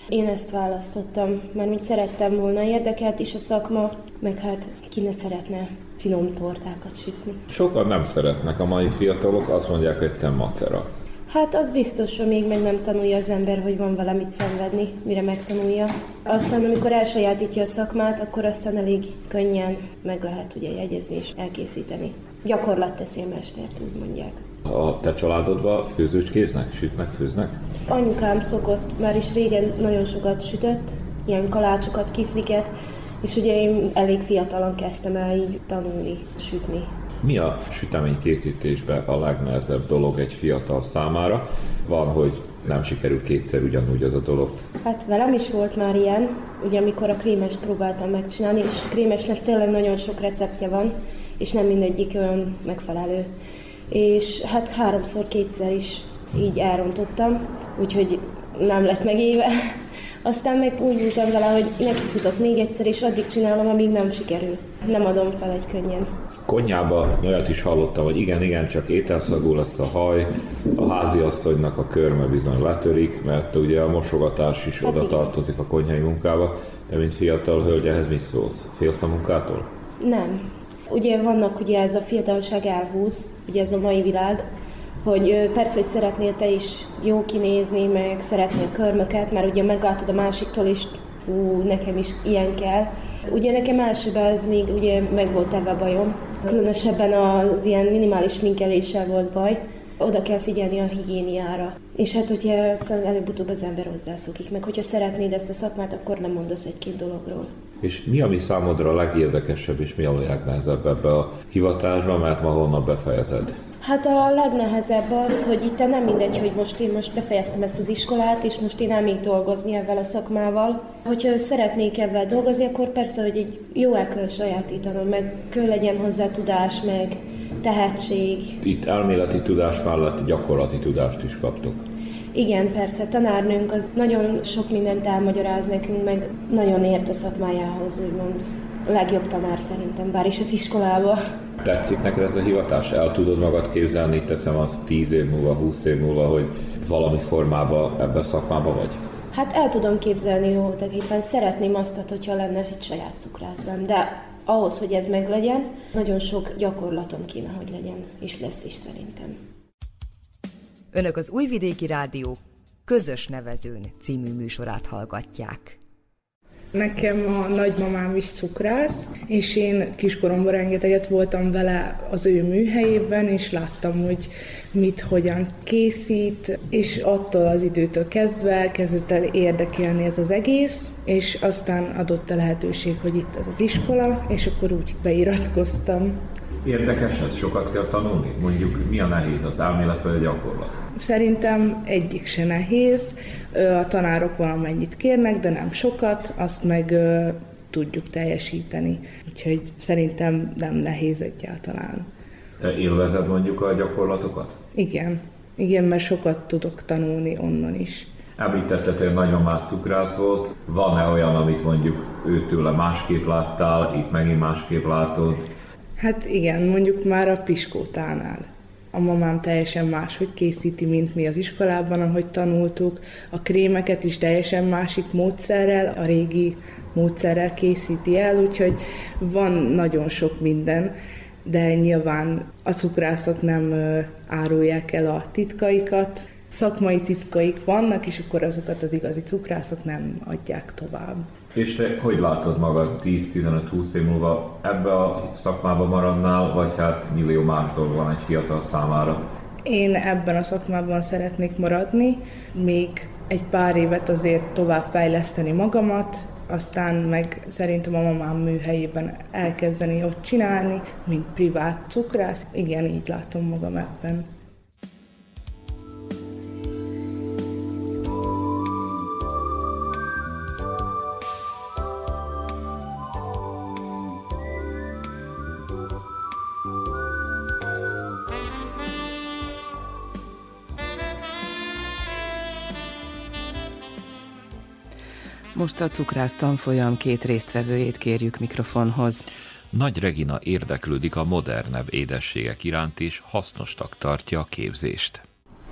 Én ezt választottam, mert mint szerettem volna, érdekelt is a szakma, meg hát ki ne szeretne finom tortákat sütni. Sokan nem szeretnek a mai fiatalok, azt mondják, hogy macera. Hát az biztos, hogy még meg nem tanulja az ember, hogy van valamit szenvedni, mire megtanulja. Aztán, amikor elsajátítja a szakmát, akkor aztán elég könnyen meg lehet ugye jegyezni és elkészíteni. Gyakorlat teszi a mestert, úgy mondják. A te családodban főzőcskéznek, sütnek, főznek? Anyukám szokott, már is régen nagyon sokat sütött, ilyen kalácsokat, kifliket, és ugye én elég fiatalon kezdtem el így tanulni, sütni. Mi a sütemény készítésben a legnehezebb dolog egy fiatal számára? Van, hogy nem sikerül kétszer ugyanúgy az a dolog. Hát velem is volt már ilyen, ugye amikor a krémes próbáltam megcsinálni, és a krémesnek tényleg nagyon sok receptje van, és nem mindegyik olyan megfelelő. És hát háromszor, kétszer is így elrontottam, úgyhogy nem lett meg éve. Aztán meg úgy voltam vele, hogy neki futok még egyszer, és addig csinálom, amíg nem sikerül. Nem adom fel egy könnyen. Konyhába olyat is hallottam, hogy igen, igen, csak ételszagú lesz a haj, a háziasszonynak a körme bizony letörik, mert ugye a mosogatás is hát oda igen. tartozik a konyhai munkába. De mint fiatal hölgy, ehhez mit szólsz? Félsz a munkától? Nem. Ugye vannak, ugye ez a fiatalság elhúz, ugye ez a mai világ, hogy persze, hogy szeretnél te is jó kinézni, meg szeretnél körmöket, mert ugye meglátod a másiktól is, ú, nekem is ilyen kell. Ugye nekem elsőben ez még ugye meg volt ebben bajom, különösebben az ilyen minimális minkeléssel volt baj, oda kell figyelni a higiéniára. És hát, hogyha előbb-utóbb az ember hozzászokik, meg hogyha szeretnéd ezt a szakmát, akkor nem mondasz egy-két dologról. És mi, ami számodra a legérdekesebb, és mi a legnehezebb ebbe a hivatásba, mert ma honnan befejezed? Hát a legnehezebb az, hogy itt nem mindegy, hogy most én most befejeztem ezt az iskolát, és most én elmegyek dolgozni ebben a szakmával. Hogyha szeretnék ebben dolgozni, akkor persze, hogy egy jó el kell sajátítanom, meg kell legyen hozzá tudás, meg tehetség. Itt elméleti tudás mellett gyakorlati tudást is kaptok. Igen, persze, tanárnőnk az nagyon sok mindent elmagyaráz nekünk, meg nagyon ért a szakmájához, úgymond. A legjobb tanár szerintem, bár is az iskolába. Tetszik neked ez a hivatás? El tudod magad képzelni, teszem azt 10 év múlva, 20 év múlva, hogy valami formában ebben a szakmában vagy? Hát el tudom képzelni voltak éppen. Szeretném azt, hogyha lenne egy saját cukrászdám, de ahhoz, hogy ez meglegyen, nagyon sok gyakorlatom kéne, hogy legyen, és lesz is szerintem. Önök az Újvidéki Rádió Közös Nevezőn című műsorát hallgatják. Nekem a nagymamám is cukrász, és én kiskoromban rengeteget voltam vele az ő műhelyében, és láttam, hogy mit, hogyan készít, és attól az időtől kezdve kezdett el érdekelni ez az egész, és aztán adott a lehetőség, hogy itt az az iskola, és akkor úgy beiratkoztam. Érdekes ez, sokat kell tanulni? Mondjuk mi a nehéz, az elmélet vagy a gyakorlat? Szerintem egyik se nehéz. A tanárok valamennyit kérnek, de nem sokat, azt meg tudjuk teljesíteni. Úgyhogy szerintem nem nehéz egyáltalán. Te élvezed mondjuk a gyakorlatokat? Igen. Igen, mert sokat tudok tanulni onnan is. Említetted, hogy nagymamád cukrász volt. Van-e olyan, amit mondjuk őtőle másképp láttál, itt megint másképp látod? Hát igen, mondjuk már a piskótánál. A mamám teljesen máshogy készíti, mint mi az iskolában, ahogy tanultuk. A krémeket is teljesen másik módszerrel, a régi módszerrel készíti el, úgyhogy van nagyon sok minden, de nyilván a cukrászok nem árulják el a titkaikat, szakmai titkaik vannak, és akkor azokat az igazi cukrászok nem adják tovább. És te hogy látod magad 10-15-20 év múlva ebbe a szakmába maradnál, vagy hát millió más dolog van egy fiatal számára? Én ebben a szakmában szeretnék maradni, még egy pár évet azért tovább fejleszteni magamat, aztán meg szerintem a mamám műhelyében elkezdeni ott csinálni, mint privát cukrász. Igen, így látom magam ebben. Most a cukrász tanfolyam két résztvevőjét kérjük mikrofonhoz. Nagy Regina érdeklődik a modernebb édességek iránt és hasznosnak tartja a képzést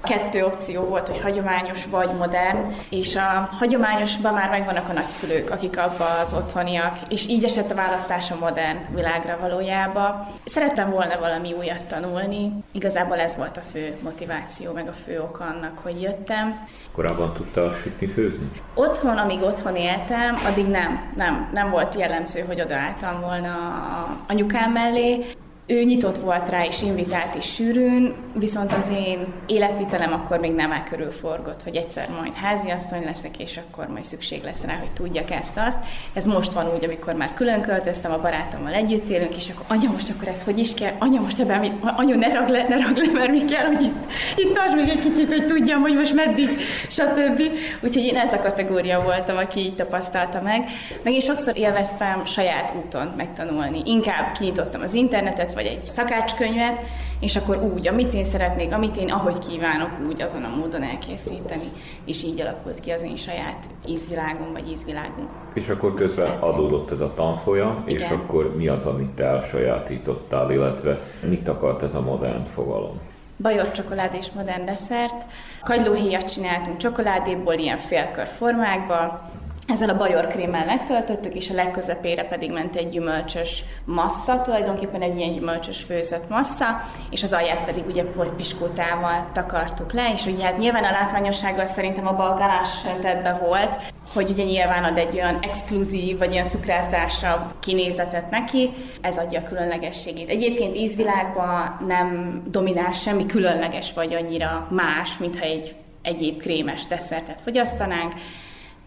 kettő opció volt, hogy hagyományos vagy modern, és a hagyományosban már megvannak a nagyszülők, akik abba az otthoniak, és így esett a választás a modern világra valójába. Szerettem volna valami újat tanulni, igazából ez volt a fő motiváció, meg a fő ok annak, hogy jöttem. Korábban tudta sütni, főzni? Otthon, amíg otthon éltem, addig nem, nem, nem volt jellemző, hogy odaálltam volna a anyukám mellé ő nyitott volt rá, és invitált is sűrűn, viszont az én életvitelem akkor még nem forgott, hogy egyszer majd háziasszony leszek, és akkor majd szükség lesz rá, hogy tudjak ezt-azt. Ez most van úgy, amikor már külön költöztem, a barátommal együtt élünk, és akkor anya, most akkor ez hogy is kell? Anya, most ebben mit? Anya, ne rag le, ne rag le, mert mi kell, hogy itt, itt tarts még egy kicsit, hogy tudjam, hogy most meddig, stb. Úgyhogy én ez a kategória voltam, aki így tapasztalta meg. Meg én sokszor élveztem saját úton megtanulni. Inkább kinyitottam az internetet, vagy egy szakácskönyvet, és akkor úgy, amit én szeretnék, amit én ahogy kívánok, úgy azon a módon elkészíteni, és így alakult ki az én saját ízvilágom, vagy ízvilágunk. És akkor közben adódott ez a tanfolyam, Igen. és akkor mi az, amit te elsajátítottál, illetve mit akart ez a modern fogalom? bajor csokolád és modern desszert. Kagylóhéjat csináltunk csokoládéból, ilyen félkör formákba, ezzel a bajor krémmel megtöltöttük, és a legközepére pedig ment egy gyümölcsös massza, tulajdonképpen egy ilyen gyümölcsös főzött massza, és az alját pedig ugye piskótával takartuk le, és ugye hát nyilván a látványossággal szerintem a galás be volt, hogy ugye nyilván ad egy olyan exkluzív, vagy olyan cukrászdásabb kinézetet neki, ez adja a különlegességét. Egyébként ízvilágban nem dominál semmi különleges, vagy annyira más, mintha egy egyéb krémes desszertet fogyasztanánk,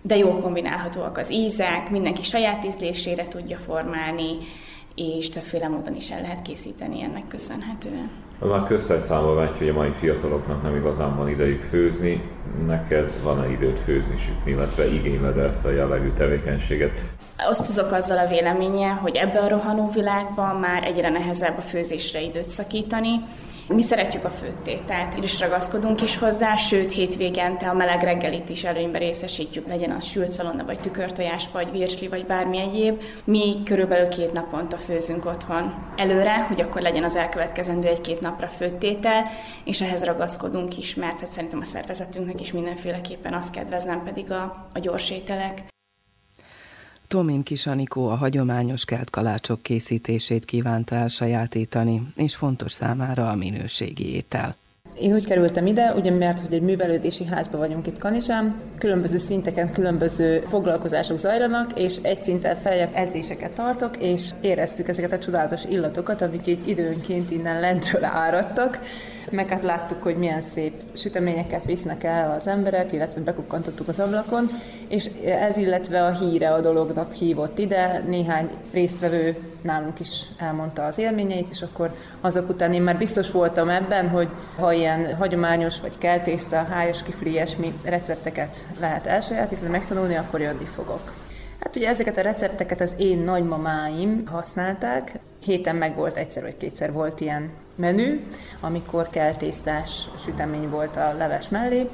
de jól kombinálhatóak az ízek, mindenki saját ízlésére tudja formálni, és többféle módon is el lehet készíteni ennek köszönhetően. Már köztes számba megy, hogy a mai fiataloknak nem igazán van idejük főzni. Neked van-e időt főzni, illetve igényled ezt a jellegű tevékenységet? Osztozok azzal a véleménye, hogy ebbe a rohanó világban már egyre nehezebb a főzésre időt szakítani, mi szeretjük a főttételt, és ragaszkodunk is hozzá, sőt hétvégente a meleg reggelit is előnybe részesítjük, legyen az sült szalonna, vagy tükörtojás, vagy virsli, vagy bármi egyéb. Mi körülbelül két naponta főzünk otthon előre, hogy akkor legyen az elkövetkezendő egy-két napra főttétel, és ehhez ragaszkodunk is, mert hát szerintem a szervezetünknek is mindenféleképpen azt kedvez, nem pedig a, a gyors ételek. Tomin Kisanikó a hagyományos kalácsok készítését kívánta elsajátítani, és fontos számára a minőségi étel. Én úgy kerültem ide, ugye mert hogy egy művelődési házban vagyunk itt Kanizsán, különböző szinteken különböző foglalkozások zajlanak, és egy szinten feljebb edzéseket tartok, és éreztük ezeket a csodálatos illatokat, amik így időnként innen lentről áradtak, meg hát láttuk, hogy milyen szép süteményeket visznek el az emberek, illetve bekukkantottuk az ablakon, és ez illetve a híre a dolognak hívott ide, néhány résztvevő nálunk is elmondta az élményeit, és akkor azok után én már biztos voltam ebben, hogy ha ilyen hagyományos vagy keltészta, hájas kifli, ilyesmi recepteket lehet elsajátítani, megtanulni, akkor jönni fogok. Hát ugye ezeket a recepteket az én nagymamáim használták. Héten meg volt egyszer vagy kétszer volt ilyen menü, amikor keltésztás sütemény volt a leves mellé,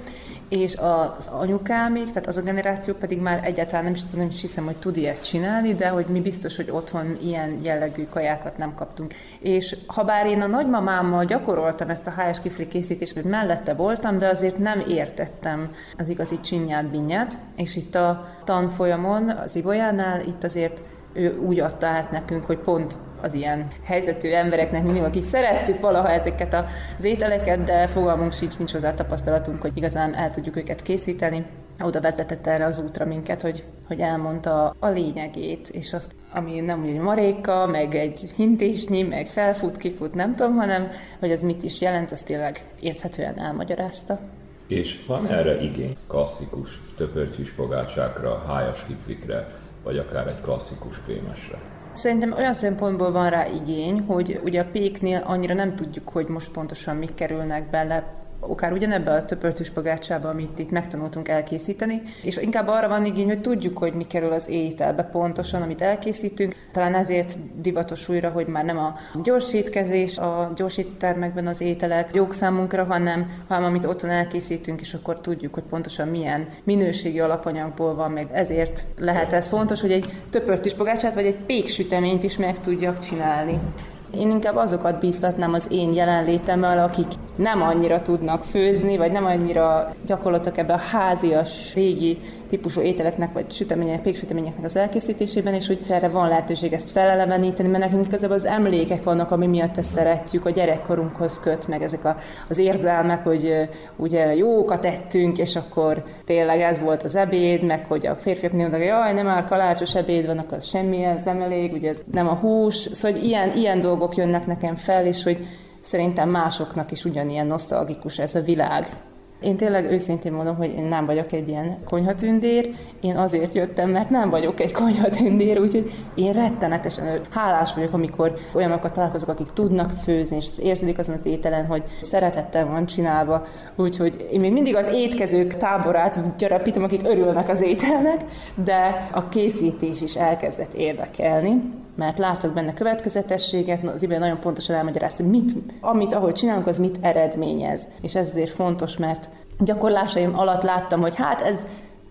és az anyukámék, tehát az a generáció pedig már egyáltalán nem is tudom, nem is hiszem, hogy tud ilyet csinálni, de hogy mi biztos, hogy otthon ilyen jellegű kajákat nem kaptunk. És ha bár én a nagymamámmal gyakoroltam ezt a HS kifli készítést, mert mellette voltam, de azért nem értettem az igazi csinyát, binyát, és itt a tanfolyamon, az Ibolyánál, itt azért ő úgy adta át nekünk, hogy pont az ilyen helyzetű embereknek mindig, akik szerettük valaha ezeket az ételeket, de fogalmunk sincs, nincs hozzá tapasztalatunk, hogy igazán el tudjuk őket készíteni. Oda vezetett erre az útra minket, hogy, hogy elmondta a lényegét, és azt, ami nem úgy egy maréka, meg egy hintésnyi, meg felfut, kifut, nem tudom, hanem hogy az mit is jelent, azt tényleg érthetően elmagyarázta. És van erre igény klasszikus töpörtyűs pogácsákra, hájas kiflikre, vagy akár egy klasszikus krémesre? Szerintem olyan szempontból van rá igény, hogy ugye a péknél annyira nem tudjuk, hogy most pontosan mik kerülnek bele akár ugyanebbe a töpörtős pagácsába, amit itt megtanultunk elkészíteni, és inkább arra van igény, hogy tudjuk, hogy mi kerül az ételbe pontosan, amit elkészítünk. Talán ezért divatos újra, hogy már nem a gyors étkezés, a gyors éttermekben az ételek jók számunkra, hanem, hanem amit otthon elkészítünk, és akkor tudjuk, hogy pontosan milyen minőségi alapanyagból van, meg ezért lehet ez fontos, hogy egy töpörtős pagácsát vagy egy péksüteményt is meg tudjak csinálni. Én inkább azokat bíztatnám az én jelenlétemmel, akik nem annyira tudnak főzni, vagy nem annyira gyakoroltak ebbe a házias, régi típusú ételeknek, vagy sütemények, péksüteményeknek az elkészítésében, és hogy erre van lehetőség ezt feleleveníteni, mert nekünk igazából az emlékek vannak, ami miatt ezt szeretjük, a gyerekkorunkhoz köt, meg ezek a, az érzelmek, hogy ugye jókat ettünk, és akkor tényleg ez volt az ebéd, meg hogy a férfiak hogy jaj, nem már kalácsos ebéd van, akkor semmi, ez nem elég, ugye ez nem a hús, szóval hogy ilyen, ilyen dolgok jönnek nekem fel, és hogy szerintem másoknak is ugyanilyen nosztalgikus ez a világ. Én tényleg őszintén mondom, hogy én nem vagyok egy ilyen konyhatündér, én azért jöttem, mert nem vagyok egy konyhatündér, úgyhogy én rettenetesen hálás vagyok, amikor olyanokat találkozok, akik tudnak főzni, és érződik azon az ételen, hogy szeretettel van csinálva, úgyhogy én még mindig az étkezők táborát gyarapítom, akik örülnek az ételnek, de a készítés is elkezdett érdekelni mert látok benne következetességet, az Ibe nagyon pontosan elmagyarázta, hogy mit, amit, ahogy csinálunk, az mit eredményez. És ez azért fontos, mert gyakorlásaim alatt láttam, hogy hát ez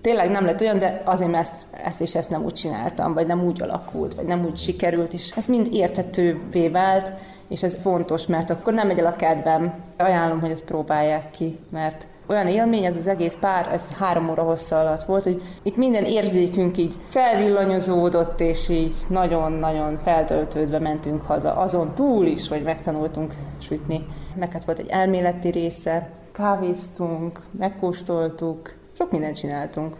tényleg nem lett olyan, de azért, mert ezt, ezt és ezt nem úgy csináltam, vagy nem úgy alakult, vagy nem úgy sikerült, és ez mind érthetővé vált, és ez fontos, mert akkor nem megy el a kedvem. Ajánlom, hogy ezt próbálják ki, mert olyan élmény ez az egész pár, ez három óra hossza alatt volt, hogy itt minden érzékünk így felvillanyozódott, és így nagyon-nagyon feltöltődve mentünk haza. Azon túl is, hogy megtanultunk sütni. Meg hát volt egy elméleti része, kávéztunk, megkóstoltuk, sok mindent csináltunk.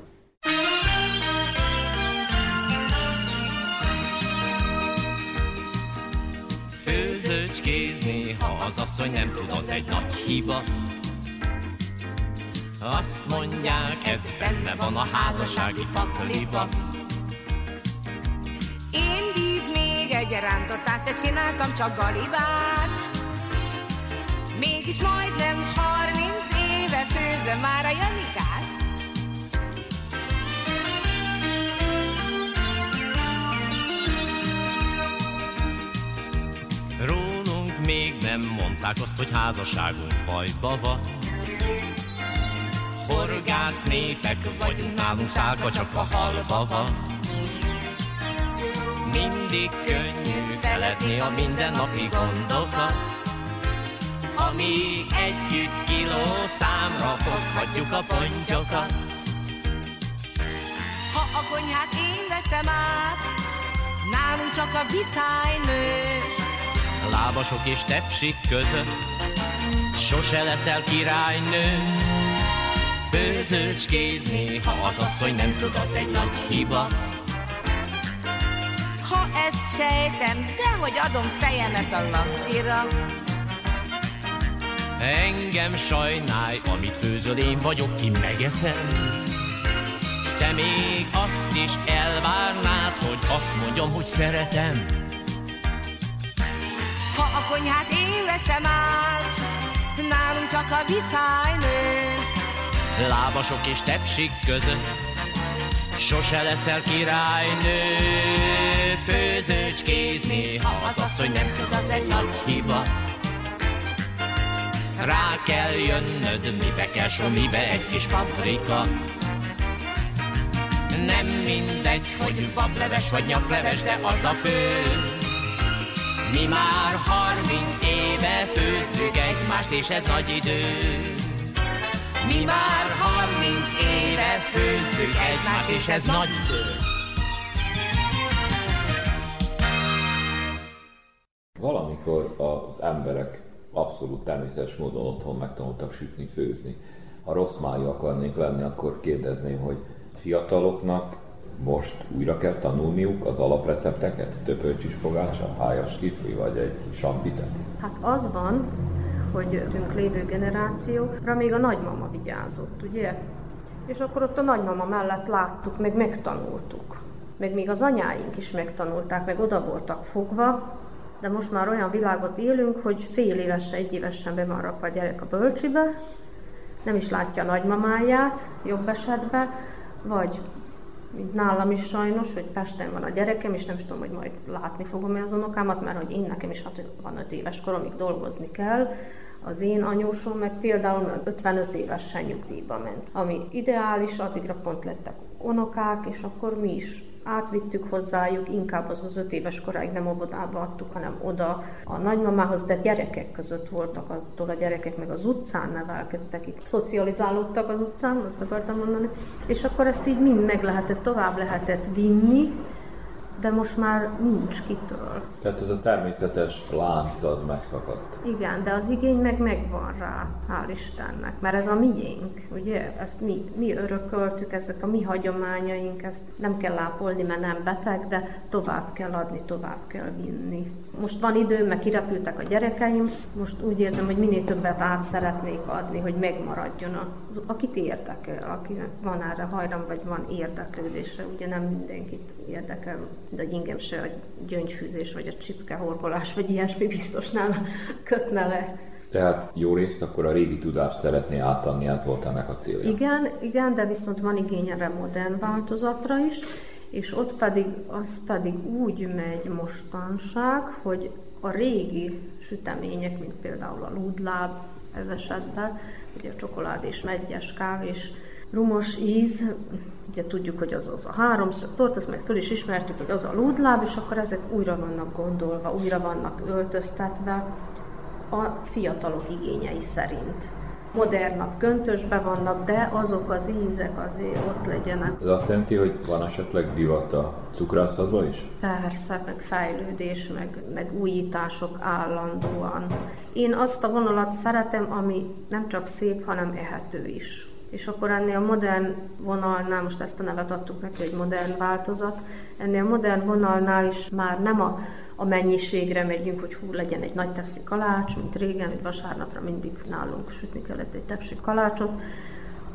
Főzőcskézni, ha az asszony nem tud, az egy nagy hiba. Azt mondják, ez benne van a házassági pakliba. Én víz még egy rántottát se csináltam, csak galibát. Mégis majdnem harminc éve főzöm már a Janikát. Rólunk még nem mondták azt, hogy házasságunk bajba van. Horgász népek vagyunk, nálunk szálka csak a halva van. Mindig könnyű feledni a mindennapi gondokat, amíg együtt kiló számra foghatjuk a pontyokat. Ha a konyhát én veszem át, nálunk csak a viszály nő. Lábasok és tepsik között, sose leszel királynő. Főzőcskézni, ha az asszony nem tud, az egy nagy hiba. Ha ezt sejtem, de hogy adom fejemet a lapszira. Engem sajnálj, amit főzöl, én vagyok, ki megeszem. Te még azt is elvárnád, hogy azt mondjam, hogy szeretem. Ha a konyhát én veszem át, nálunk csak a viszály nő. Lábasok és tepsik között, sose leszel királynő. Főzőcskézni, ha az asszony nem tud, az egy nagy hiba. Rá kell jönnöd, mibe kell só, mibe egy kis paprika. Nem mindegy, hogy bableves vagy nyakleves, de az a fő. Mi már harminc éve főzzük egymást, és ez nagy idő. Mi már harminc éve főzzük egymást, és ez nagy idő. Valamikor az emberek abszolút természetes módon otthon megtanultak sütni, főzni. Ha rossz májú akarnék lenni, akkor kérdezném, hogy fiataloknak most újra kell tanulniuk az alaprecepteket? Töpölcsis pogácsa, hájas kifli vagy egy sambite? Hát az van, hogy tünk lévő generációra még a nagymama vigyázott, ugye? És akkor ott a nagymama mellett láttuk, meg megtanultuk. Meg még az anyáink is megtanulták, meg oda voltak fogva, de most már olyan világot élünk, hogy fél évesen, egy évesen be van rakva a gyerek a bölcsibe, nem is látja a nagymamáját, jobb esetben, vagy mint nálam is sajnos, hogy Pesten van a gyerekem, és nem is tudom, hogy majd látni fogom-e az unokámat, mert hogy én nekem is 65 éves koromig dolgozni kell. Az én anyósom meg például 55 évesen nyugdíjba ment, ami ideális, addigra pont lettek unokák, és akkor mi is átvittük hozzájuk, inkább az az öt éves koráig nem óvodába adtuk, hanem oda a nagymamához, de gyerekek között voltak attól a gyerekek, meg az utcán nevelkedtek, itt. Szocializálódtak az utcán, azt akartam mondani, és akkor ezt így mind meg lehetett, tovább lehetett vinni, de most már nincs kitől. Tehát ez a természetes lánc az megszakadt. Igen, de az igény meg megvan rá, hál' Istennek, mert ez a miénk, ugye? Ezt mi, mi örököltük, ezek a mi hagyományaink, ezt nem kell lápolni, mert nem beteg, de tovább kell adni, tovább kell vinni. Most van idő, meg kirepültek a gyerekeim, most úgy érzem, hogy minél többet át szeretnék adni, hogy megmaradjon, az, akit érdekel, akinek van erre hajram, vagy van érdeklődése, ugye nem mindenkit érdekel, de engem se a gyöngyfűzés, vagy a csipkehorgolás, vagy ilyesmi biztos nem kötne le. Tehát jó részt akkor a régi tudást szeretné átadni, ez volt ennek a célja. Igen, igen, de viszont van igény erre modern változatra is, és ott pedig, az pedig úgy megy mostanság, hogy a régi sütemények, mint például a lúdláb ez esetben, ugye a csokolád és megyes kávés rumos íz, ugye tudjuk, hogy az az a háromszög tort, ezt meg föl is ismertük, hogy az a lúdláb, és akkor ezek újra vannak gondolva, újra vannak öltöztetve a fiatalok igényei szerint modernabb köntösbe vannak, de azok az ízek azért ott legyenek. Ez azt jelenti, hogy van esetleg divat a cukrászatban is? Persze, meg fejlődés, meg, meg újítások állandóan. Én azt a vonalat szeretem, ami nem csak szép, hanem ehető is és akkor ennél a modern vonalnál, most ezt a nevet adtuk neki, hogy modern változat, ennél a modern vonalnál is már nem a, a mennyiségre megyünk, hogy hú, legyen egy nagy tepsi kalács, mint régen, hogy vasárnapra mindig nálunk sütni kellett egy tepsi kalácsot,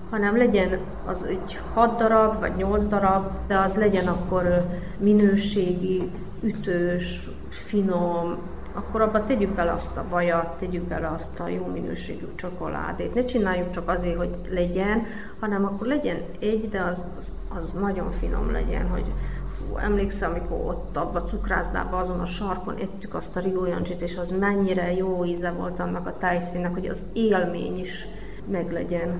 hanem legyen az egy 6 darab, vagy 8 darab, de az legyen akkor minőségi, ütős, finom, akkor abba tegyük bele azt a vajat, tegyük bele azt a jó minőségű csokoládét. Ne csináljuk csak azért, hogy legyen, hanem akkor legyen egy, de az, az, az nagyon finom legyen, hogy fú, emlékszem, amikor ott abban a cukrászdában azon a sarkon ettük azt a rigójancsit, és az mennyire jó íze volt annak a tejszínnek, hogy az élmény is meglegyen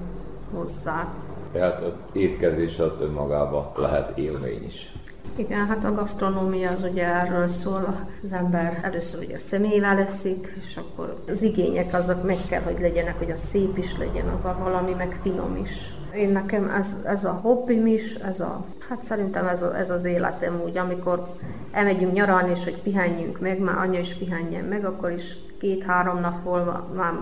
hozzá. Tehát az étkezés az önmagában lehet élmény is. Igen, hát a gasztronómia az ugye erről szól, az ember először ugye a személyvel leszik, és akkor az igények azok meg kell, hogy legyenek, hogy a szép is legyen, az a valami, meg finom is. Én nekem ez, ez a hobbim is, ez a, hát szerintem ez, a, ez az életem úgy, amikor elmegyünk nyaralni, és hogy pihenjünk meg, már anya is pihenjen meg, akkor is két-három nap volna már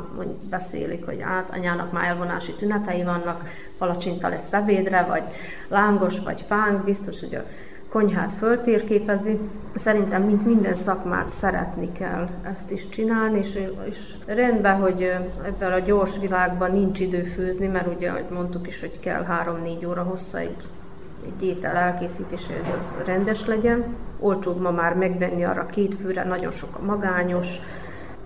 beszélik, hogy át anyának már elvonási tünetei vannak, palacsinta lesz ebédre, vagy lángos, vagy fánk, biztos, hogy a konyhát föltérképezi. Szerintem, mint minden szakmát szeretni kell ezt is csinálni, és, és rendben, hogy ebben a gyors világban nincs idő főzni, mert ugye, ahogy mondtuk is, hogy kell 3-4 óra hossza egy egy étel elkészítése, hogy az rendes legyen. Olcsóbb ma már megvenni arra két főre, nagyon sok a magányos,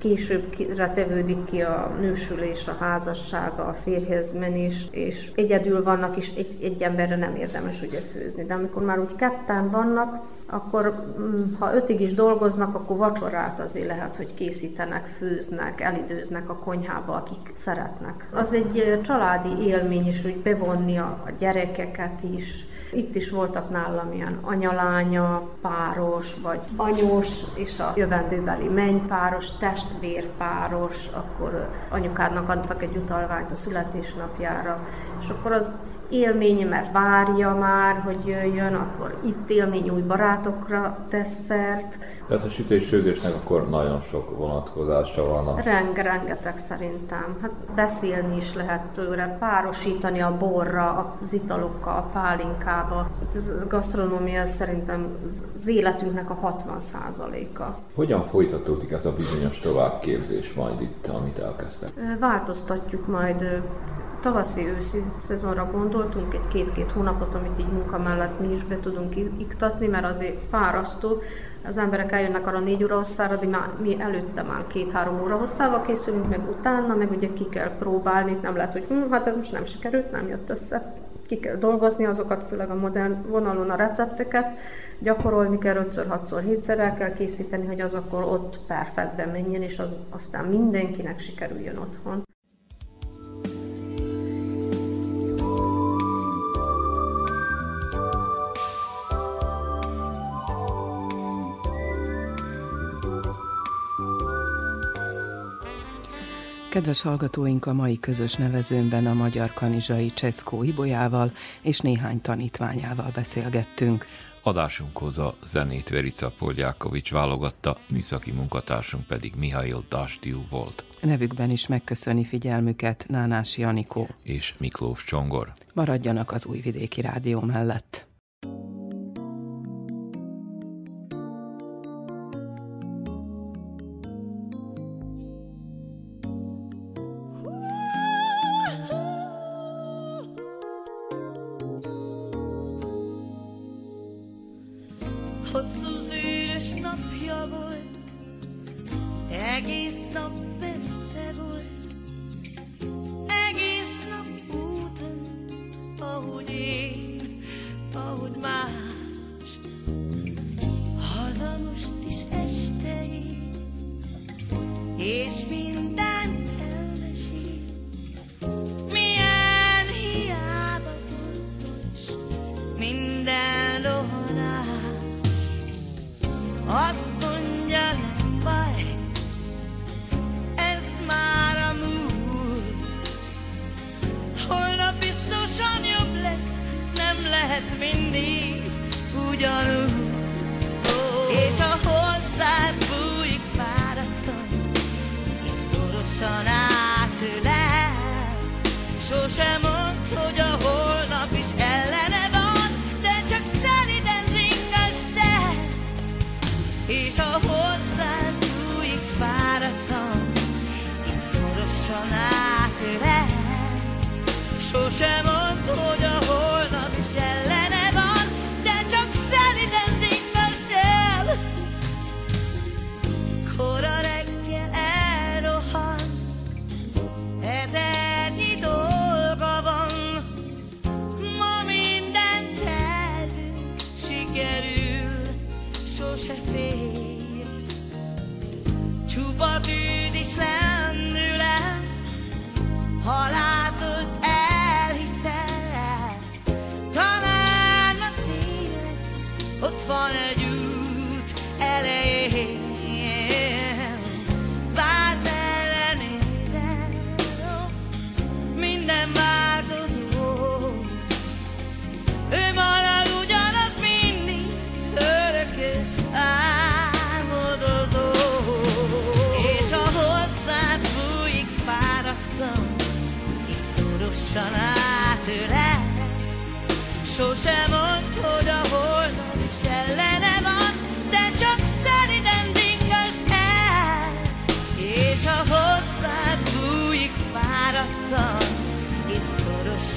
későbbre tevődik ki a nősülés, a házassága, a férjhez menés, és egyedül vannak, és egy, egy emberre nem érdemes ugye főzni. De amikor már úgy ketten vannak, akkor mm, ha ötig is dolgoznak, akkor vacsorát azért lehet, hogy készítenek, főznek, elidőznek a konyhába, akik szeretnek. Az egy családi élmény is, hogy bevonni a gyerekeket is. Itt is voltak nálam ilyen anyalánya, páros, vagy anyós, és a jövendőbeli mennypáros, test testvérpáros, akkor anyukádnak adtak egy utalványt a születésnapjára, és akkor az élmény, mert várja már, hogy jöjjön, akkor itt élmény új barátokra tesz szert. Tehát a sütés-sőzésnek akkor nagyon sok vonatkozása van. A... Renge, rengeteg szerintem. Hát beszélni is lehet tőle, párosítani a borra, az italokkal, a pálinkával. Hát ez a gasztronómia szerintem az életünknek a 60 a Hogyan folytatódik ez a bizonyos továbbképzés majd itt, amit elkezdtek? Változtatjuk majd tavaszi-őszi szezonra gondoltunk, egy két-két hónapot, amit így munka mellett mi is be tudunk iktatni, mert azért fárasztó. Az emberek eljönnek arra négy óra hosszára, de mi előtte már két-három óra hosszával készülünk, meg utána, meg ugye ki kell próbálni, nem lehet, hogy hm, hát ez most nem sikerült, nem jött össze. Ki kell dolgozni azokat, főleg a modern vonalon a recepteket, gyakorolni kell 5-6-szor, 7-szer el kell készíteni, hogy az akkor ott perfektben menjen, és az aztán mindenkinek sikerüljön otthon. Kedves hallgatóink, a mai közös nevezőnben a magyar kanizsai Cseszkó Ibolyával és néhány tanítványával beszélgettünk. Adásunkhoz a zenét Verica Poljákovics válogatta, műszaki munkatársunk pedig Mihail Dastiu volt. Nevükben is megköszöni figyelmüket Nánás Janikó és Miklós Csongor. Maradjanak az Újvidéki Rádió mellett. Azt mondja, nem baj, ez már a múlt. Holnap biztosan jobb lesz, nem lehet mindig ugyanúgy. És a hozzád bújik fáradtan, és szorosan sosem mondd, hogy a sem ad, hogy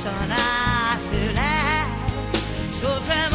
gyorsan átölel, sosem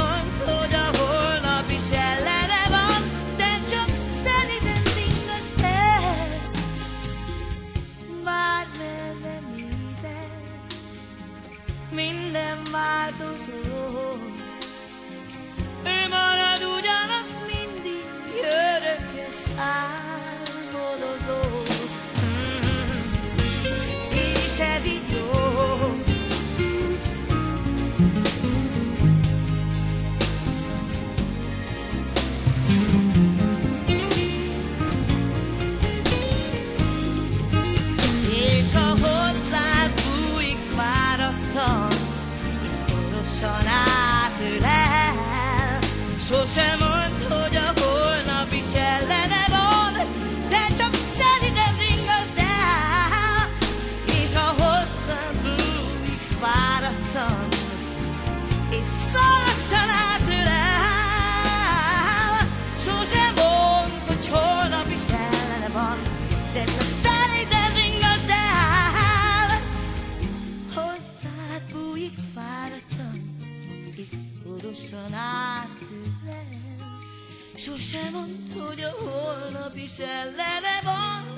Sose mondd, hogy a holnap is ellene van.